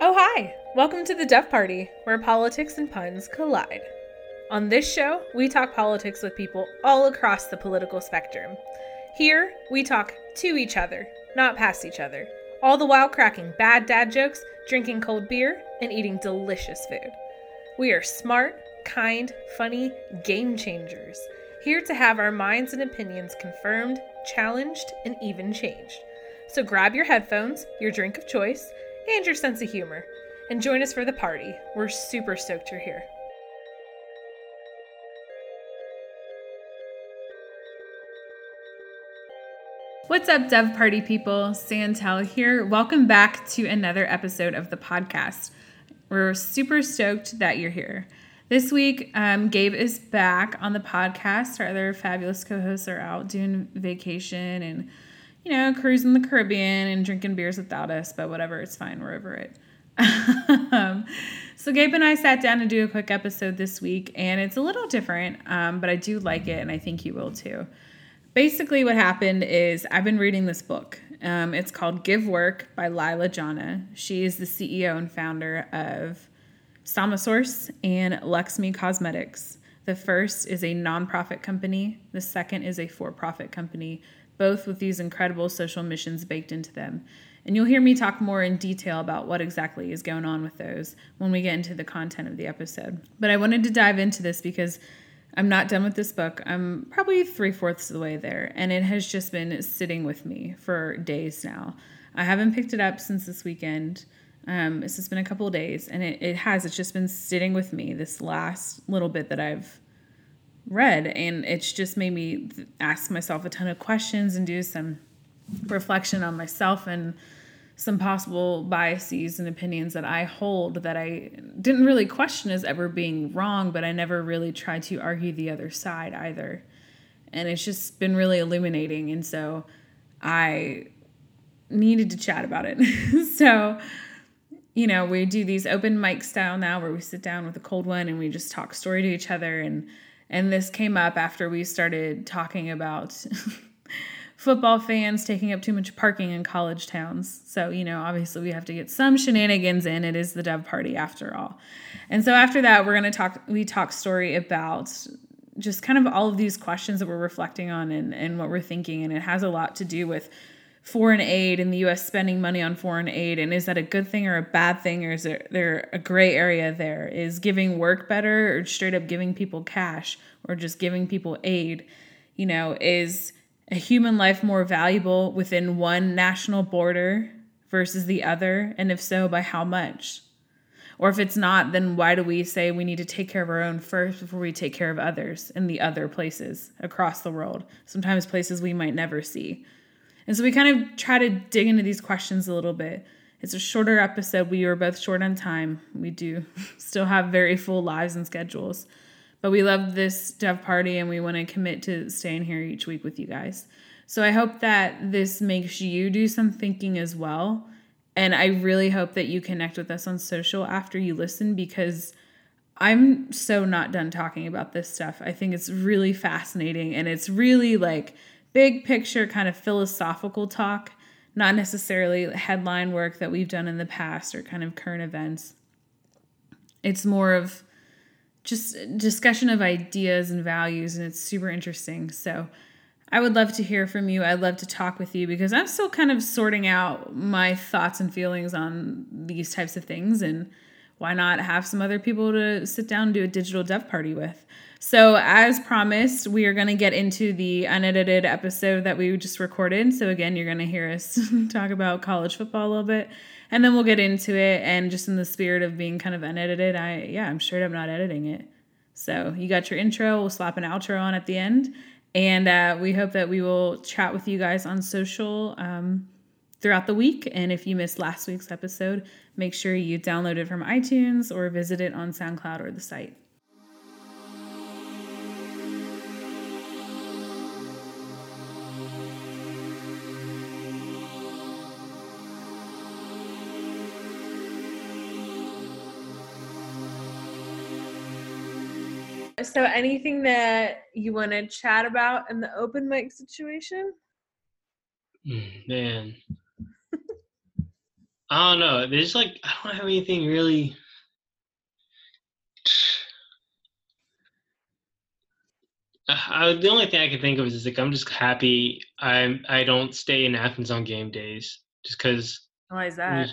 Oh, hi! Welcome to the Dev Party, where politics and puns collide. On this show, we talk politics with people all across the political spectrum. Here, we talk to each other, not past each other, all the while cracking bad dad jokes, drinking cold beer, and eating delicious food. We are smart, kind, funny game changers, here to have our minds and opinions confirmed, challenged, and even changed. So grab your headphones, your drink of choice, and your sense of humor, and join us for the party. We're super stoked you're here. What's up, Dev Party people? Santel here. Welcome back to another episode of the podcast. We're super stoked that you're here. This week, um, Gabe is back on the podcast. Our other fabulous co hosts are out doing vacation and you know, cruising the Caribbean and drinking beers without us, but whatever, it's fine. We're over it. um, so Gabe and I sat down to do a quick episode this week, and it's a little different, um, but I do like it, and I think you will too. Basically, what happened is I've been reading this book. Um, it's called Give Work by Leila Janah. She is the CEO and founder of Samasource and LXMI Cosmetics. The first is a nonprofit company. The second is a for-profit company both with these incredible social missions baked into them. And you'll hear me talk more in detail about what exactly is going on with those when we get into the content of the episode. But I wanted to dive into this because I'm not done with this book. I'm probably three fourths of the way there, and it has just been sitting with me for days now. I haven't picked it up since this weekend. Um, this has been a couple days, and it, it has. It's just been sitting with me this last little bit that I've read and it's just made me ask myself a ton of questions and do some reflection on myself and some possible biases and opinions that I hold that I didn't really question as ever being wrong, but I never really tried to argue the other side either. And it's just been really illuminating. And so I needed to chat about it. so, you know, we do these open mic style now where we sit down with a cold one and we just talk story to each other and and this came up after we started talking about football fans taking up too much parking in college towns. So, you know, obviously we have to get some shenanigans in. It is the Dev Party after all. And so after that, we're going to talk, we talk story about just kind of all of these questions that we're reflecting on and, and what we're thinking. And it has a lot to do with foreign aid and the US spending money on foreign aid and is that a good thing or a bad thing or is there, there a gray area there? Is giving work better or straight up giving people cash or just giving people aid you know is a human life more valuable within one national border versus the other? And if so by how much? Or if it's not then why do we say we need to take care of our own first before we take care of others in the other places across the world? Sometimes places we might never see and so we kind of try to dig into these questions a little bit. It's a shorter episode. We were both short on time. We do still have very full lives and schedules. But we love this dev party and we want to commit to staying here each week with you guys. So I hope that this makes you do some thinking as well. And I really hope that you connect with us on social after you listen because I'm so not done talking about this stuff. I think it's really fascinating and it's really like big picture kind of philosophical talk, not necessarily headline work that we've done in the past or kind of current events. It's more of just discussion of ideas and values, and it's super interesting. So, I would love to hear from you. I'd love to talk with you because I'm still kind of sorting out my thoughts and feelings on these types of things. And why not have some other people to sit down and do a digital dev party with? So, as promised, we are going to get into the unedited episode that we just recorded. So, again, you're going to hear us talk about college football a little bit, and then we'll get into it. And just in the spirit of being kind of unedited, I, yeah, I'm straight up not editing it. So, you got your intro, we'll slap an outro on at the end. And uh, we hope that we will chat with you guys on social um, throughout the week. And if you missed last week's episode, make sure you download it from iTunes or visit it on SoundCloud or the site. So, anything that you want to chat about in the open mic situation? Mm, man. I don't know. There's like I don't have anything really. I, the only thing I can think of is like I'm just happy I'm I don't stay in Athens on game days just because. Why is that?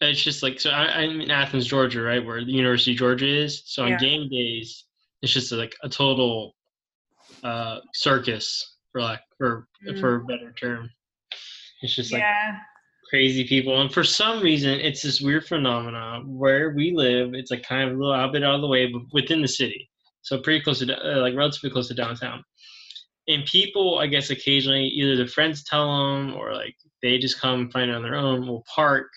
It's just like so. I, am in Athens, Georgia, right, where the University of Georgia is. So on yeah. game days, it's just like a total uh, circus, for like for mm. for a better term. It's just like yeah. crazy people, and for some reason, it's this weird phenomenon where we live. It's like kind of a little bit out of the way, but within the city, so pretty close to uh, like relatively close to downtown. And people, I guess, occasionally either their friends tell them or like they just come find it on their own. Will park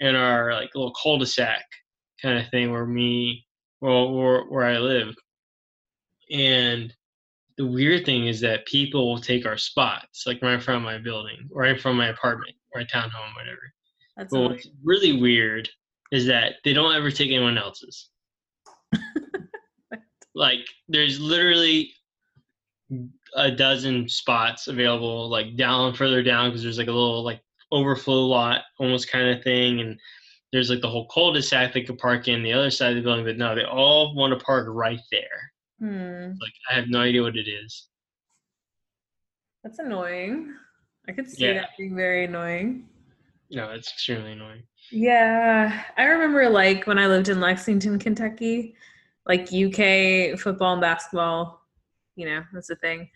in our like little cul-de-sac kind of thing where me well where, where I live, and the weird thing is that people will take our spots, like right in front of my building, right in front of my apartment, or a townhome, whatever. That's but what's really weird is that they don't ever take anyone else's. like, there's literally a dozen spots available, like down further down, because there's like a little like overflow lot, almost kind of thing, and there's like the whole cul-de-sac they could park in the other side of the building, but no, they all want to park right there. Hmm. Like I have no idea what it is. That's annoying. I could see yeah. that being very annoying. No, it's extremely annoying. Yeah, I remember like when I lived in Lexington, Kentucky, like UK football and basketball, you know, that's the thing.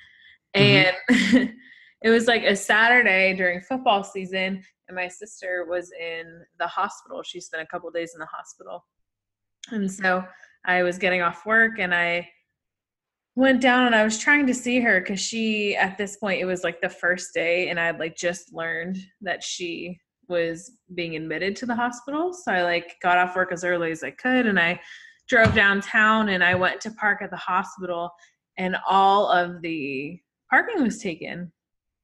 Mm-hmm. It was like a Saturday during football season, and my sister was in the hospital. She spent a couple days in the hospital. And so I was getting off work and I went down and I was trying to see her because she, at this point, it was like the first day, and I had like just learned that she was being admitted to the hospital. So I like got off work as early as I could, and I drove downtown and I went to park at the hospital, and all of the parking was taken,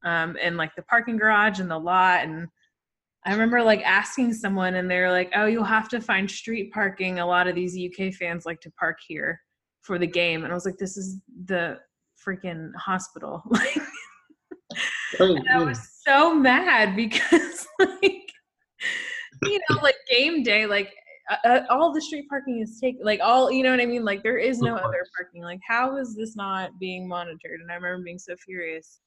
um, and like the parking garage and the lot and. I remember like asking someone and they're like, "Oh, you'll have to find street parking. A lot of these UK fans like to park here." for the game and i was like this is the freaking hospital like oh, and i was so mad because like you know like game day like uh, uh, all the street parking is taken like all you know what i mean like there is no other parking like how is this not being monitored and i remember being so furious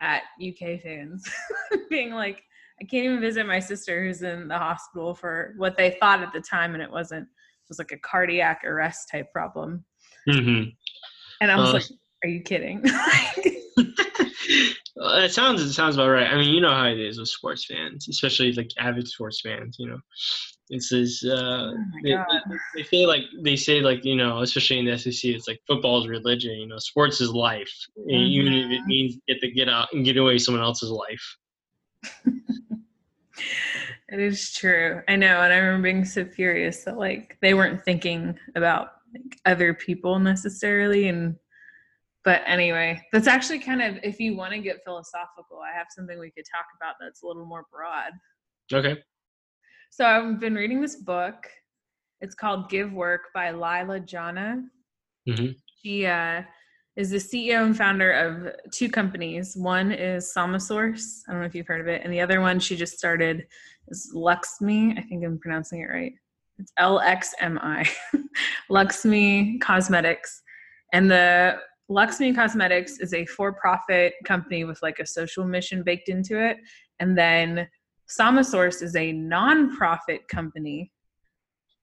at uk fans being like i can't even visit my sister who's in the hospital for what they thought at the time and it wasn't it was like a cardiac arrest type problem Mm-hmm. And I was uh, like, "Are you kidding?" it sounds it sounds about right. I mean, you know how it is with sports fans, especially like avid sports fans. You know, it's this. Uh, oh they, they, say like they say like you know, especially in the SEC, it's like football is religion. You know, sports is life, mm-hmm. even if it means get to get out and get away someone else's life. it is true. I know, and I remember being so furious that like they weren't thinking about like other people necessarily and but anyway that's actually kind of if you want to get philosophical i have something we could talk about that's a little more broad. Okay. So i've been reading this book. It's called give work by Leila Janah. Mm-hmm. she uh, is the ceo and founder of two companies. One is samasource i don't know if you've heard of it. And the other one she just started is LXMI. I think i'm pronouncing it right. It's LXMI, LXMI Cosmetics. And the LXMI Cosmetics is a for profit company with like a social mission baked into it. And then Samasource is a non-profit company.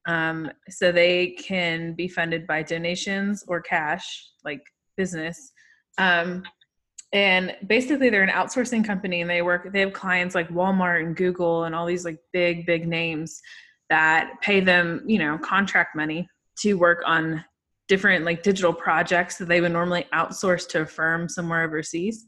Um, so they can be funded by donations or cash, like business. Um, and basically they're an outsourcing company and they work they have clients like Walmart and Google and all these like big big names that pay them, you know, contract money to work on different like digital projects that they would normally outsource to a firm somewhere overseas.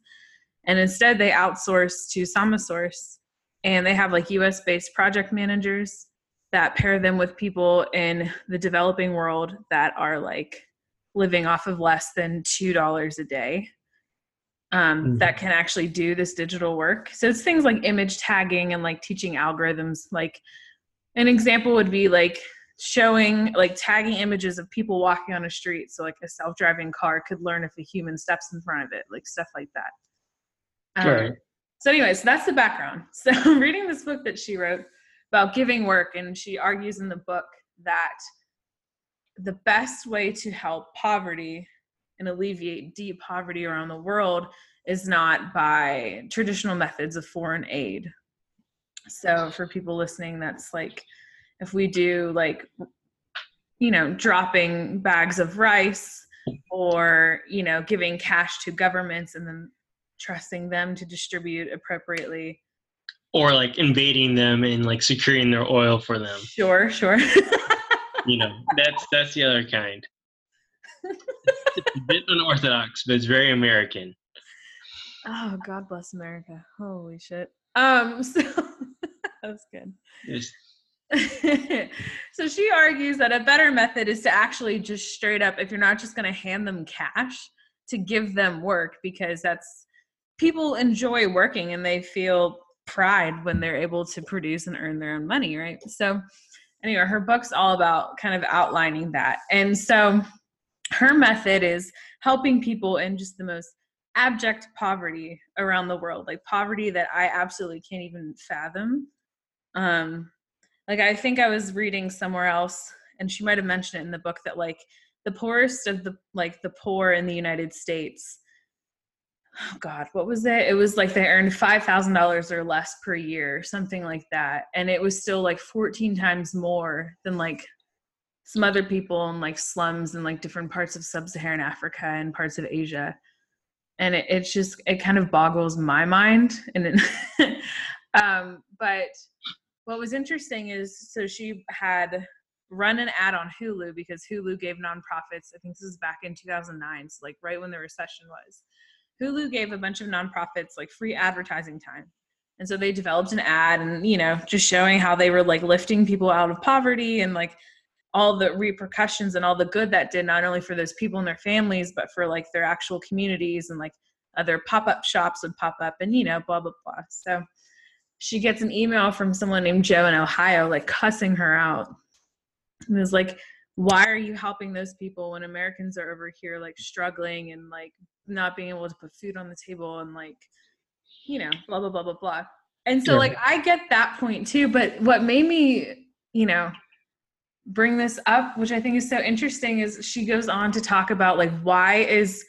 And instead they outsource to Samasource and they have like US based project managers that pair them with people in the developing world that are like living off of less than $2 a day um, mm-hmm. that can actually do this digital work. So it's things like image tagging and like teaching algorithms like an example would be like showing like tagging images of people walking on a street so like a self-driving car could learn if a human steps in front of it like stuff like that um, right. so anyways that's the background so i'm reading this book that she wrote about giving work and she argues in the book that the best way to help poverty and alleviate deep poverty around the world is not by traditional methods of foreign aid. So for people listening, that's like if we do like you know dropping bags of rice or you know giving cash to governments and then trusting them to distribute appropriately. Or like invading them and like securing their oil for them. Sure sure. You know that's that's the other kind. It's a bit unorthodox but it's very american. Oh god bless america. Holy shit. Um so that was good so she argues that a better method is to actually just straight up if you're not just going to hand them cash to give them work because that's people enjoy working and they feel pride when they're able to produce and earn their own money right? So anyway her book's all about kind of outlining that. And so her method is helping people in just the most abject poverty around the world like poverty that i absolutely can't even fathom. Um like i think i was reading somewhere else and she might have mentioned it in the book that like the poorest of the like the poor in the united states oh god what was it? It was like they earned $5000 or less per year something like that and it was still like 14 times more than like some other people in like slums and like different parts of sub-saharan africa and parts of asia and it, it's just it kind of boggles my mind and it, um but what was interesting is so she had run an ad on Hulu because Hulu gave nonprofits, I think this is back in 2009, so like right when the recession was. Hulu gave a bunch of nonprofits like free advertising time. And so they developed an ad and, you know, just showing how they were like lifting people out of poverty and like all the repercussions and all the good that did not only for those people and their families, but for like their actual communities and like other pop up shops would pop up and, you know, blah, blah, blah. So she gets an email from someone named Joe in Ohio, like cussing her out. And it was like, why are you helping those people when Americans are over here like struggling and like not being able to put food on the table and like, you know, blah, blah, blah, blah, blah. And so, like, I get that point too. But what made me, you know, bring this up, which I think is so interesting, is she goes on to talk about like, why is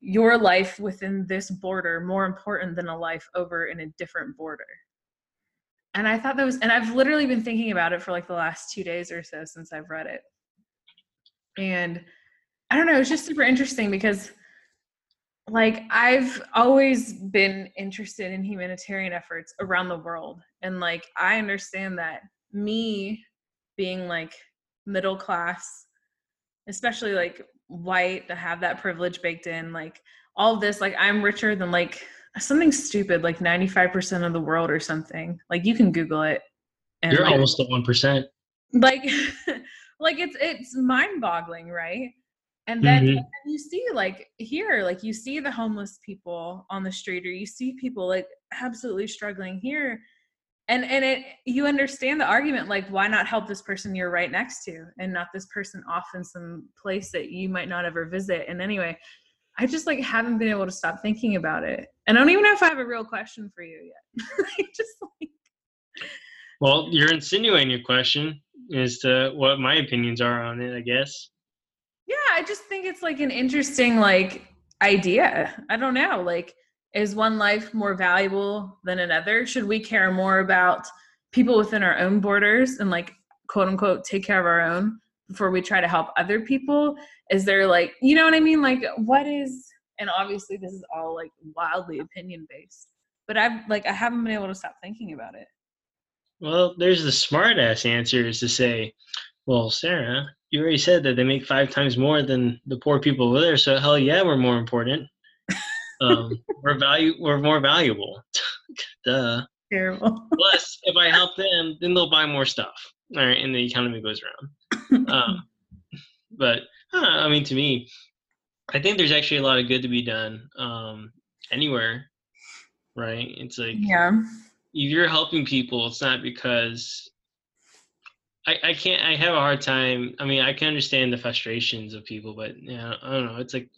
your life within this border more important than a life over in a different border? And i thought that was and i've literally been thinking about it for like the last two days or so since i've read it. And i don't know it's just super interesting because like i've always been interested in humanitarian efforts around the world. And like i understand that me being like middle class especially like white to have that privilege baked in like all this like i'm richer than like something stupid like 95% of the world or something. Like you can google it and you're like, almost the 1% like like it's it's mind boggling right? And then mm-hmm. you see like here like you see the homeless people on the street or you see people like absolutely struggling here and and it you understand the argument like why not help this person you're right next to and not this person off in some place that you might not ever visit? And anyway i just like haven't been able to stop thinking about it. And i don't even know if i have a real question for you yet. Just like well you're insinuating your question as to what my opinions are on it i guess. Yeah i just think it's like an interesting like idea. I don't know like is one life more valuable than another? Should we care more about people within our own borders and like quote unquote take care of our own before we try to help other people? Is there like, you know what I mean? Like, what is, and obviously this is all like wildly opinion based, but I've like, I haven't been able to stop thinking about it. Well, there's the smart ass answer is to say, well, Sarah, you already said that they make five times more than the poor people over there. So hell yeah, we're more important um, we're value we're more valuable. Duh. Terrible. Plus, if I help them, then they'll buy more stuff. All right, and the economy goes around. um, but I, know, I mean, to me, I think there's actually a lot of good to be done um, anywhere. Right? It's like yeah, if you're helping people, it's not because I, I can't. I have a hard time. I mean, I can understand the frustrations of people, but yeah, I don't know. It's like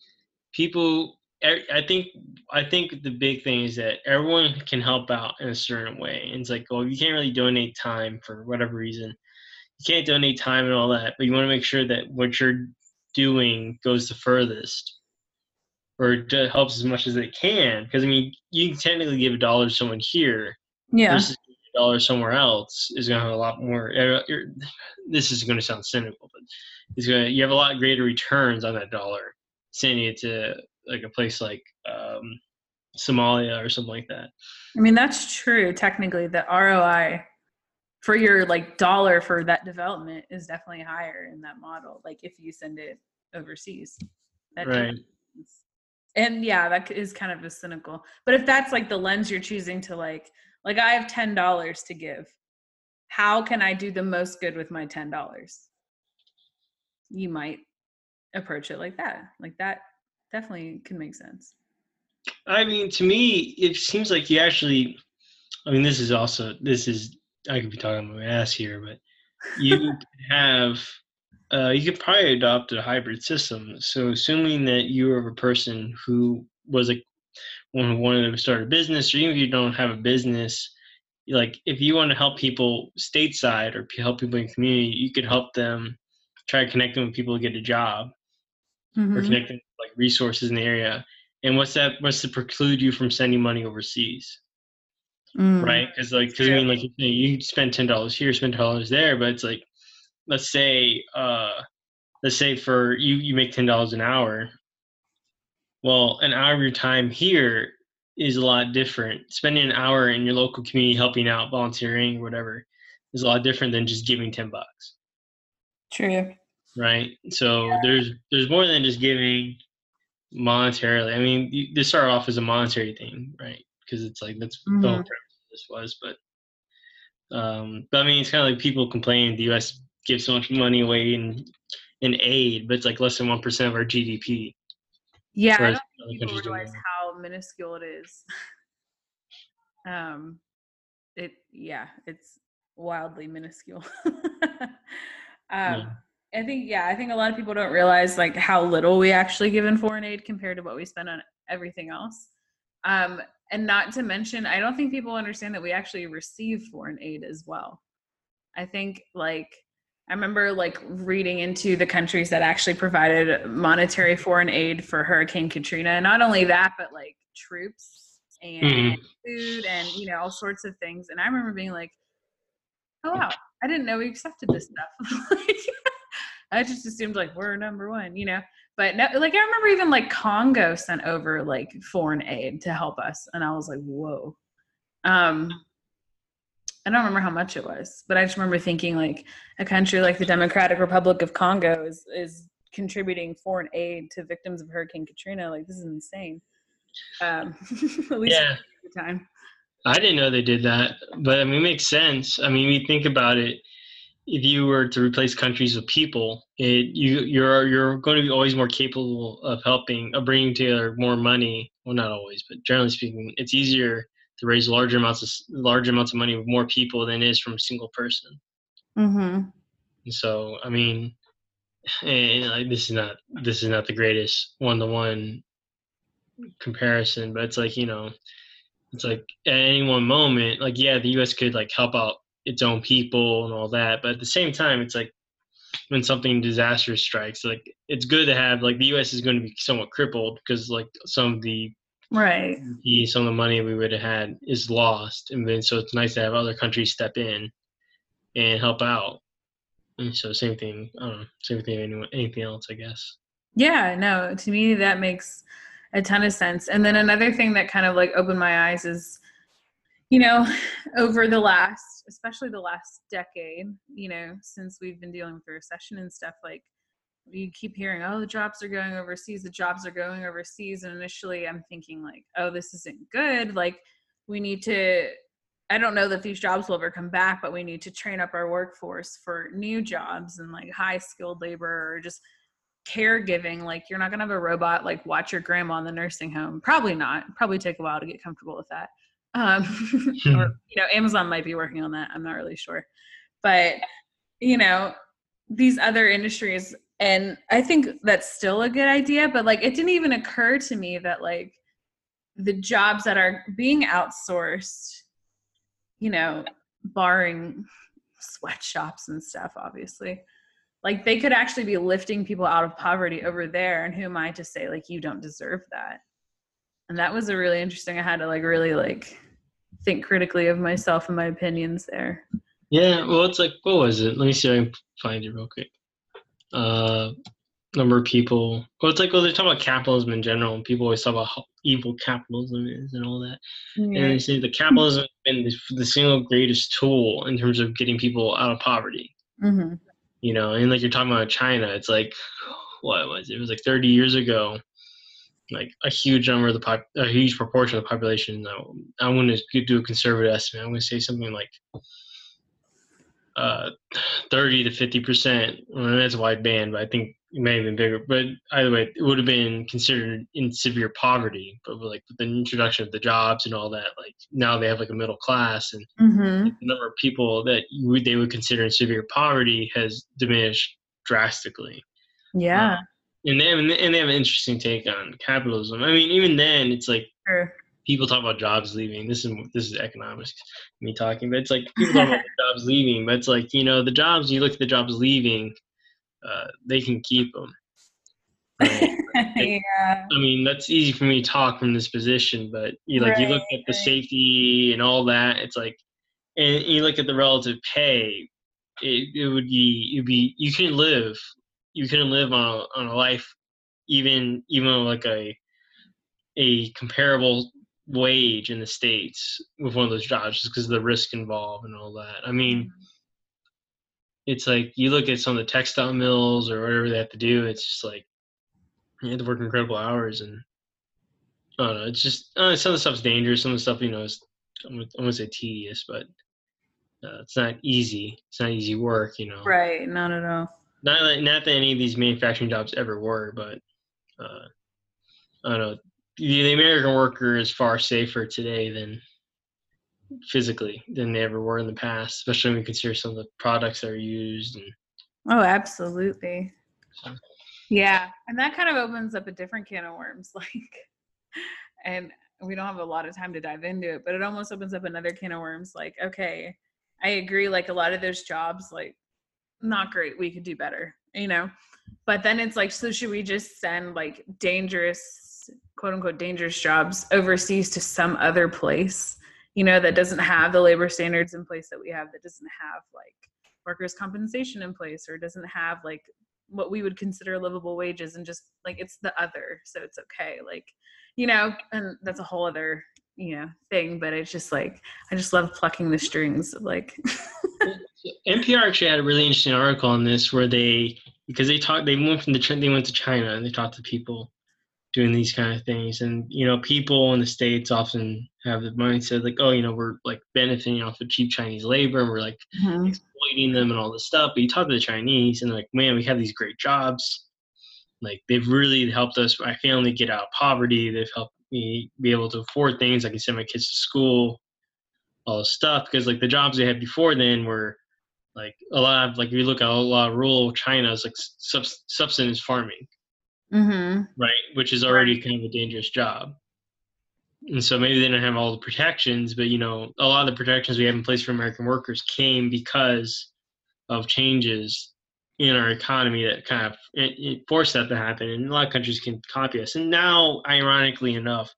people I think I think the big thing is that everyone can help out in a certain way. And it's like, well, you can't really donate time for whatever reason. You can't donate time and all that, but you want to make sure that what you're doing goes the furthest or helps as much as it can. Because I mean, you can technically give a dollar to someone here, yeah, versus a dollar somewhere else is going to have a lot more. Er, er, this is going to sound cynical, but it's going to you have a lot greater returns on that dollar sending it to like a place like um, Somalia or something like that. I mean, that's true. Technically, the ROI for your like dollar for that development is definitely higher in that model. Like if you send it overseas, that right. And yeah, that is kind of a cynical. But if that's like the lens you're choosing to like, like I have ten dollars to give, how can I do the most good with my ten dollars? You might approach it like that. Like that definitely can make sense. I mean, to me, it seems like you actually. I mean, this is also this is I could be talking my ass here, but you have uh, you could probably adopt a hybrid system. So, assuming that you are a person who was a one who wanted to start a business, or even if you don't have a business, like if you want to help people stateside or help people in community, you could help them try to connect them with people to get a job, mm-hmm. or connect them with like resources in the area. And what's that? What's to preclude you from sending money overseas? Mm. Right? Because like, because I mean, like you, you spend ten dollars here, spend dollars there, but it's like, let's say, uh, let's say for you, you make ten dollars an hour. Well, an hour of your time here is a lot different. Spending an hour in your local community helping out, volunteering, whatever, is a lot different than just giving ten bucks. True. Right. So yeah. there's there's more than just giving monetarily. I mean, you, this started off as a monetary thing, right? Because it's like that's mm-hmm. the whole premise this was. But um, but I mean, it's kind of like people complain the U.S. gives so much money away in in aid, but it's like less than one percent of our GDP. Yeah, I don't think people realize how minuscule it is. um, it yeah, it's wildly minuscule. um, yeah. I think yeah, I think a lot of people don't realize like how little we actually give in foreign aid compared to what we spend on everything else. Um, and not to mention, I don't think people understand that we actually receive foreign aid as well. I think like I remember like reading into the countries that actually provided monetary foreign aid for Hurricane Katrina. And not only that, but like troops and mm-hmm. food and you know all sorts of things. And I remember being like, "Oh wow, I didn't know we accepted this stuff." like, I just assumed like we're number one, you know. But no, like I remember even like Congo sent over like foreign aid to help us, and I was like, whoa. Um, I don't remember how much it was, but I just remember thinking like a country like the Democratic Republic of Congo is is contributing foreign aid to victims of Hurricane Katrina. Like this is insane. Um, at least yeah. the time. I didn't know they did that, but I mean, it makes sense. I mean, we think about it if you were to replace countries with people, it you you're you're going to be always more capable of helping of bringing together more money. Well, not always, but generally speaking, it's easier to raise larger amounts of large amounts of money with more people than it is from a single person. Mm-hmm. So, I mean, and like this is not this is not the greatest one to one comparison, but it's like you know, it's like at any one moment, like yeah, the U.S. could like help out its own people and all that. But at the same time, it's like when something disastrous strikes, like it's good to have like the U.S. is going to be somewhat crippled because like some of the right some of the money we would have had is lost, and then so it's nice to have other countries step in and help out. And so same thing, I don't know, same thing anyone, anything else, I guess. Yeah, no, to me that makes a ton of sense. And then another thing that kind of like opened my eyes is you know, over the last, especially the last decade, you know, since we've been dealing with the recession and stuff, like you keep hearing, oh, the jobs are going overseas, the jobs are going overseas. And initially I'm thinking, like, oh, this isn't good. Like, we need to, I don't know that these jobs will ever come back, but we need to train up our workforce for new jobs and like high skilled labor or just caregiving. Like, you're not going to have a robot like watch your grandma in the nursing home. Probably not. Probably take a while to get comfortable with that um, hmm. or you know amazon might be working on that i'm not really sure but you know these other industries and I think that's still a good idea, but like it didn't even occur to me that like the jobs that are being outsourced, you know, barring sweatshops and stuff, obviously, like they could actually be lifting people out of poverty over there. And who am I to say like you don't deserve that? And that was a really interesting. I had to like really like think critically of myself and my opinions there. Yeah, well, it's like what was it? Let me see if I can find it real quick. Uh, number of people. Well, it's like well, they talk about capitalism in general, and people always talk about how evil capitalism is and all that. And they say the capitalism has been the, the, single greatest tool in terms of getting people out of poverty. Mm-hmm. You know, and like you're talking about China, it's like what was it? It was like 30 years ago. Like a huge number of the pop, a huge proportion of the population. I, I'm going to do a conservative estimate. I'm going to say something like uh, 30 to 50 percent. Well, that's a wide band, but I think it may have been bigger. But either way, it would have been considered in severe poverty. But like with the introduction of the jobs and all that, like now they have like a middle class, and mm-hmm. the number of people that would, they would consider in severe poverty has diminished drastically. Yeah. Uh, and they have and they have an interesting take on capitalism. I mean, even then, it's like sure people talk about jobs leaving. This is this is economics, me talking, but it's like people talk about jobs leaving, but it's like you know the jobs. You look at the jobs leaving, uh, they can keep them. Right? yeah. I mean, that's easy for me to talk from this position, but you like right, you look at the right. safety and all that. It's like, and you look at the relative pay. It, it would be you'd be you couldn't live you couldn't live on a, on a life even even like a a comparable wage in the states with one of those jobs just because of the risk involved and all that. I mean, mm-hmm. it's like you look at some of the textile mills or whatever they have to do. It's just like you have to work incredible hours, and I don't know. It's just some of the stuff's dangerous. Some of the stuff you know is I'm gonna, I'm gonna say tedious, but uh, it's not easy. It's not easy work, you know. Right. Not at all. Not like, not that any of these manufacturing jobs ever were, but uh, I don't know the American worker is far safer today than physically than they ever were in the past, especially when you consider some of the products that are used. And, oh, absolutely. So. Yeah, and that kind of opens up a different can of worms, like, and we don't have a lot of time to dive into it, but it almost opens up another can of worms. Like, okay, I agree. Like a lot of those jobs, like, not great. We could do better, you know. But then it's like, so should we just send like dangerous quote unquote dangerous jobs overseas to some other place, you know, that doesn't have the labor standards in place that we have, that doesn't have like workers' compensation in place, or doesn't have like what we would consider livable wages and just like it's the other so it's okay like you know and that's a whole other you know thing but it's just like i just love plucking the strings of like npr actually had a really interesting article on this where they because they talked they went from the trend they went to china and they talked to people doing these kind of things. And you know, people in the states often have the mindset like, oh, you know, we're like benefiting off of cheap Chinese labor and we're like mm-hmm. exploiting them and all this stuff. But you talk to the Chinese and like, man, we have these great jobs. Like they've really helped us, my family, get out of poverty. They've helped me be able to afford things. I can send my kids to school, all this stuff. Because like the jobs they had before then were like a lot of like if you look at a lot of rural China, it's like sub- subsistence farming mm-hmm. right? Which is already right. kind of a dangerous job. And so maybe they don't have all the protections, but you know, a lot of the protections we have in place for American workers came because of changes in our economy that kind of it, it forced that to happen. And a lot of countries can copy us. And now, ironically enough,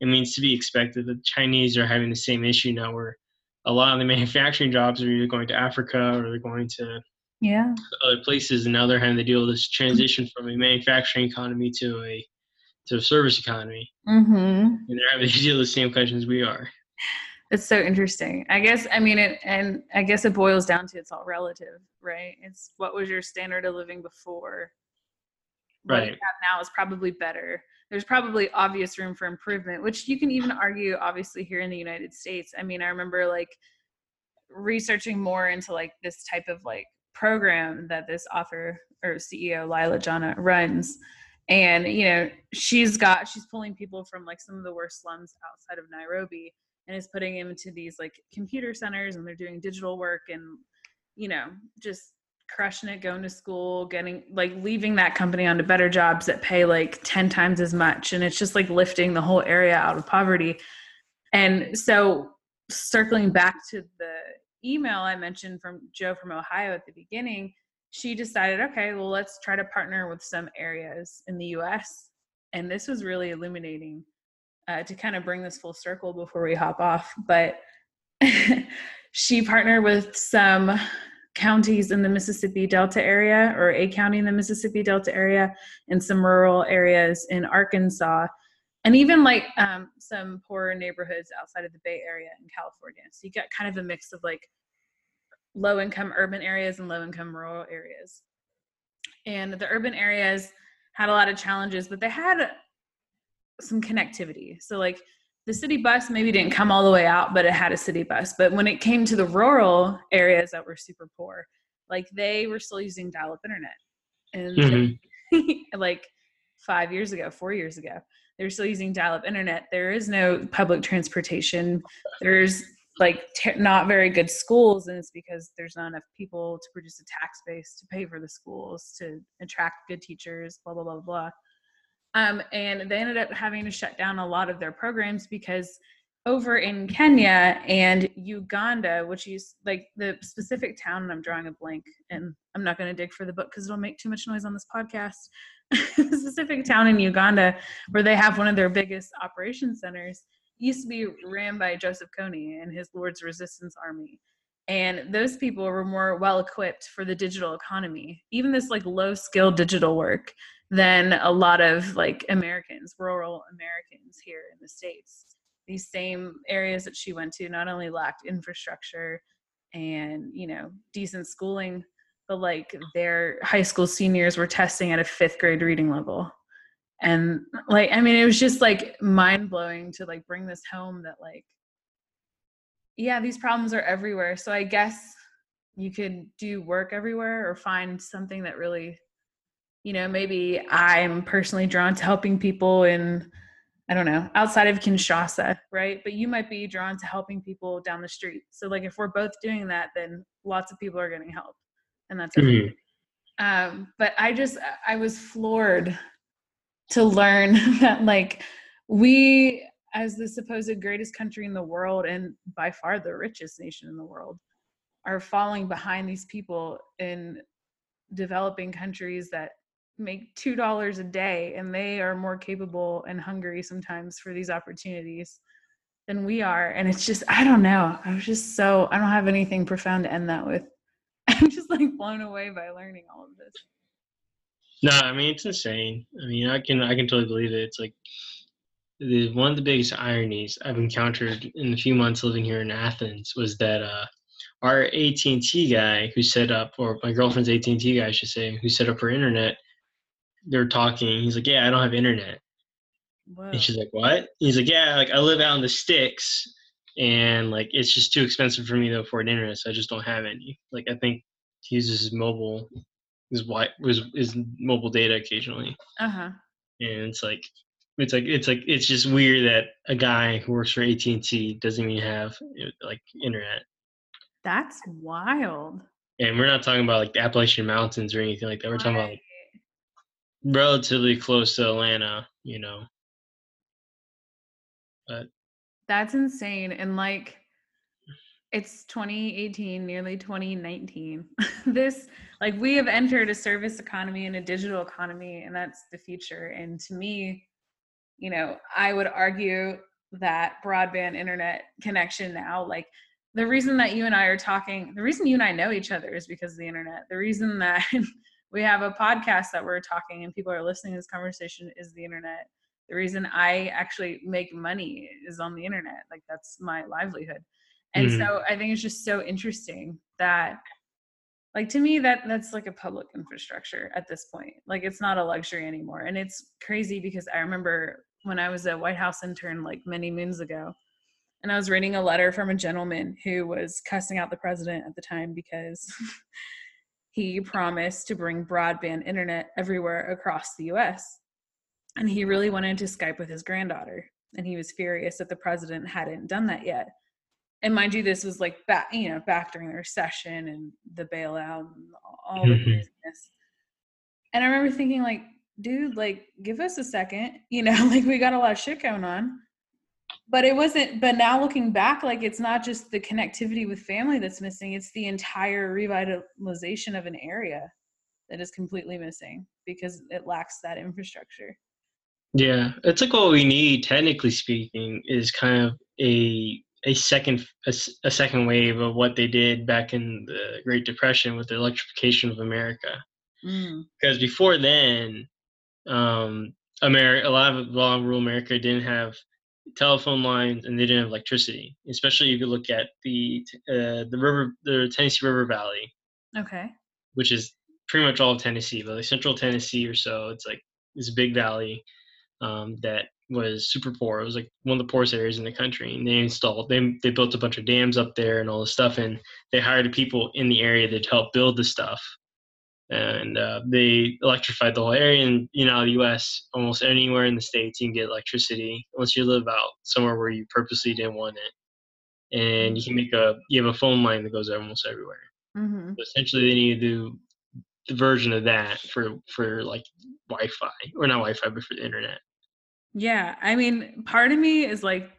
it means to be expected that the Chinese are having the same issue now where a lot of the manufacturing jobs are either going to Africa or they're going to yeah other places and now they're having to deal with this transition from a manufacturing economy to a to a service economy mm-hmm. and they're having to deal with the same questions we are it's so interesting. I guess i mean it and i guess it boils down to it's all relative right? It's what was your standard of living before? What right. you have now is probably better. There's probably obvious room for improvement which you can even argue obviously here in the united states. I mean i remember like researching more into like this type of like program that this author or CEO Leila Janah runs. And you know, she's got she's pulling people from like some of the worst slums outside of Nairobi and is putting them into these like computer centers and they're doing digital work and you know, just crushing it, going to school, getting like leaving that company onto better jobs that pay like 10 times as much. And it's just like lifting the whole area out of poverty. And so, circling back to the email I mentioned from Joe from Ohio at the beginning, she decided, okay, well, let's try to partner with some areas in the US. And this was really illuminating uh, to kind of bring this full circle before we hop off. But she partnered with some counties in the Mississippi Delta area, or a county in the Mississippi Delta area, and some rural areas in Arkansas, and even like um, some poorer neighborhoods outside of the Bay Area in California. So you get kind of a mix of like low income urban areas and low income rural areas. And the urban areas had a lot of challenges, but they had some connectivity. So, like, the city bus maybe didn't come all the way out, but it had a city bus. But when it came to the rural areas that were super poor, like they were still using dial up internet. And mm-hmm. like five years ago, four years ago, they're still using dial up internet. There is no public transportation. There's like t- not very good schools. And it's because there's not enough people to produce a tax base to pay for the schools, to attract good teachers, blah, blah, blah, blah. Um, and they ended up having to shut down a lot of their programs because over in Kenya and Uganda, which is like the specific town, and I'm drawing a blank, and I'm not going to dig for the book because it'll make too much noise on this podcast. the specific town in Uganda where they have one of their biggest operation centers used to be ran by Joseph Kony and his Lord's Resistance Army. And those people were more well equipped for the digital economy, even this like low skill digital work than a lot of like Americans, rural Americans here in the States. These same areas that she went to not only lacked infrastructure and, you know, decent schooling, but like their high school seniors were testing at a fifth grade reading level. And like, I mean, it was just like mind blowing to like bring this home that like, yeah, these problems are everywhere. So I guess you could do work everywhere or find something that really you know, maybe I'm personally drawn to helping people in, I don't know, outside of Kinshasa, right? But you might be drawn to helping people down the street. So, like, if we're both doing that, then lots of people are getting help, and that's mm-hmm. Um, but I just, I was floored to learn that, like, we, as the supposed greatest country in the world and by far the richest nation in the world, are falling behind these people in developing countries that make two dollars a day and they are more capable and hungry sometimes for these opportunities than we are and it's just i don't know i was just so i don't have anything profound to end that with. I'm just like blown away by learning all of this. No i mean it's insane. I mean i can i can totally believe it. It's like the one of the biggest ironies i've encountered in the few months living here in athens was that uh our AT&T guy who set up, or my girlfriend's AT&T guy, I should say, who set up her internet, they're talking. He's like, "Yeah, I don't have internet." Wow. And she's like, "What?" He's like, "Yeah, like I live out in the sticks, and like it's just too expensive for me to afford internet, so I just don't have any." Like I think he uses his mobile, his wi his, his mobile data occasionally. Uh huh. And it's like, it's like it's like it's just weird that a guy who works for AT and T doesn't even have like internet. That's wild. And we're not talking about like the Appalachian Mountains or anything like that. We're talking about like relatively close to Atlanta, you know. But that's insane. And like it's 2018, nearly 2019. this like we have entered a service economy and a digital economy, and that's the future. And to me, you know, I would argue that broadband internet connection now, like the reason that you and I are talking, the reason you and I know each other is because of the internet. The reason that we have a podcast that we're talking and people are listening to this conversation is the internet. The reason i actually make money is on the internet. Like that's my livelihood. And mm-hmm. so i think it's just so interesting that like to me that that's like a public infrastructure at this point. Like it's not a luxury anymore. And it's crazy because i remember when i was a white house intern like many moons ago and i was reading a letter from a gentleman who was cussing out the president at the time because he promised to bring broadband internet everywhere across the US. And he really wanted to Skype with his granddaughter. And he was furious that the president hadn't done that yet. And mind you, this was like back, you know, back during the recession and the bailout and all the mm-hmm. craziness. And I remember thinking, like, dude, like, give us a second. You know, like we got a lot of shit going on. But it wasn't, but now looking back, like it's not just the connectivity with family that's missing, it's the entire revitalization of an area that is completely missing because it lacks that infrastructure. Yeah, it's like what we need, technically speaking, is kind of a a second a, a, second wave of what they did back in the Great Depression with the electrification of America. Mm. Because before then, um, America, a lot of a lot of rural America didn't have telephone lines and they didn't have electricity. Especially if you look at the uh, the river, the Tennessee River Valley. Okay. Which is pretty much all of Tennessee, but like central Tennessee or so. It's like this big valley um, that was super poor. It was like one of the poorest areas in the country. And they installed, they, they built a bunch of dams up there and all this stuff. And they hired people in the area to help build the stuff. And uh, they electrified the whole area. And, you know, the US, almost anywhere in the States, you can get electricity unless you live out somewhere where you purposely didn't want it. And you can make a, you have a phone line that goes almost everywhere. Mm-hmm. So essentially, they need to do the version of that for for like Wi-Fi or not Wi-Fi, but for the internet. Yeah, I mean, part of me is like,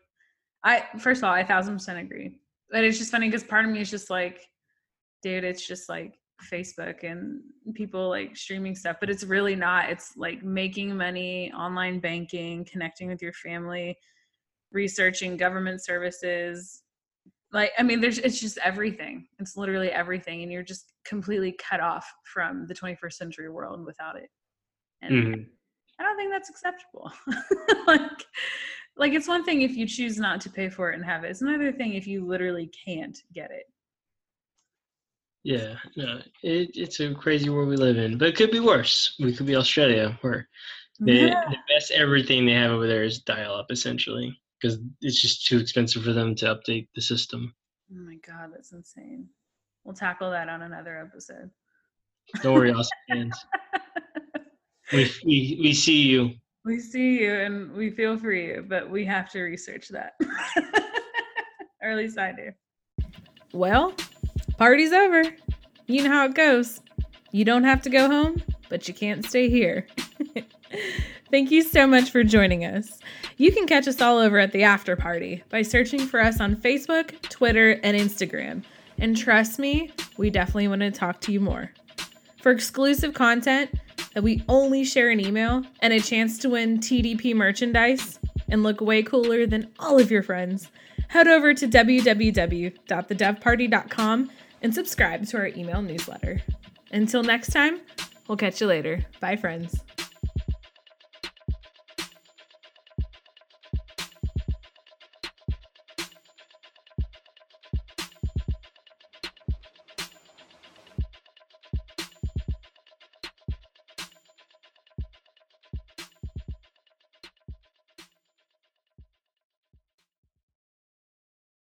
I first of all, I thousand percent agree, but it's just funny because part of me is just like, dude, it's just like Facebook and people like streaming stuff, but it's really not. It's like making money, online banking, connecting with your family, researching government services. Like, I mean, there's it's just everything. It's literally everything, and you're just completely cut off from the 21st century world without it. And mm-hmm. I don't think that's acceptable. like, like it's one thing if you choose not to pay for it and have it. It's another thing if you literally can't get it. Yeah, no, it, it's a crazy world we live in, but it could be worse. We could be Australia, where they, yeah. the best everything they have over there is dial-up, essentially, because it's just too expensive for them to update the system. Oh my god, that's insane. We'll tackle that on another episode. Don't worry, Austin fans. we, we, we see you. We see you and we feel for you, but we have to research that. or at least I do. Well, party's over. You know how it goes. You don't have to go home, but you can't stay here. Thank you so much for joining us. You can catch us all over at the after party by searching for us on Facebook, Twitter, and Instagram. And trust me, we definitely want to talk to you more. For exclusive content, that we only share an email and a chance to win TDP merchandise and look way cooler than all of your friends, head over to www.thedevparty.com and subscribe to our email newsletter. Until next time, we'll catch you later. Bye, friends.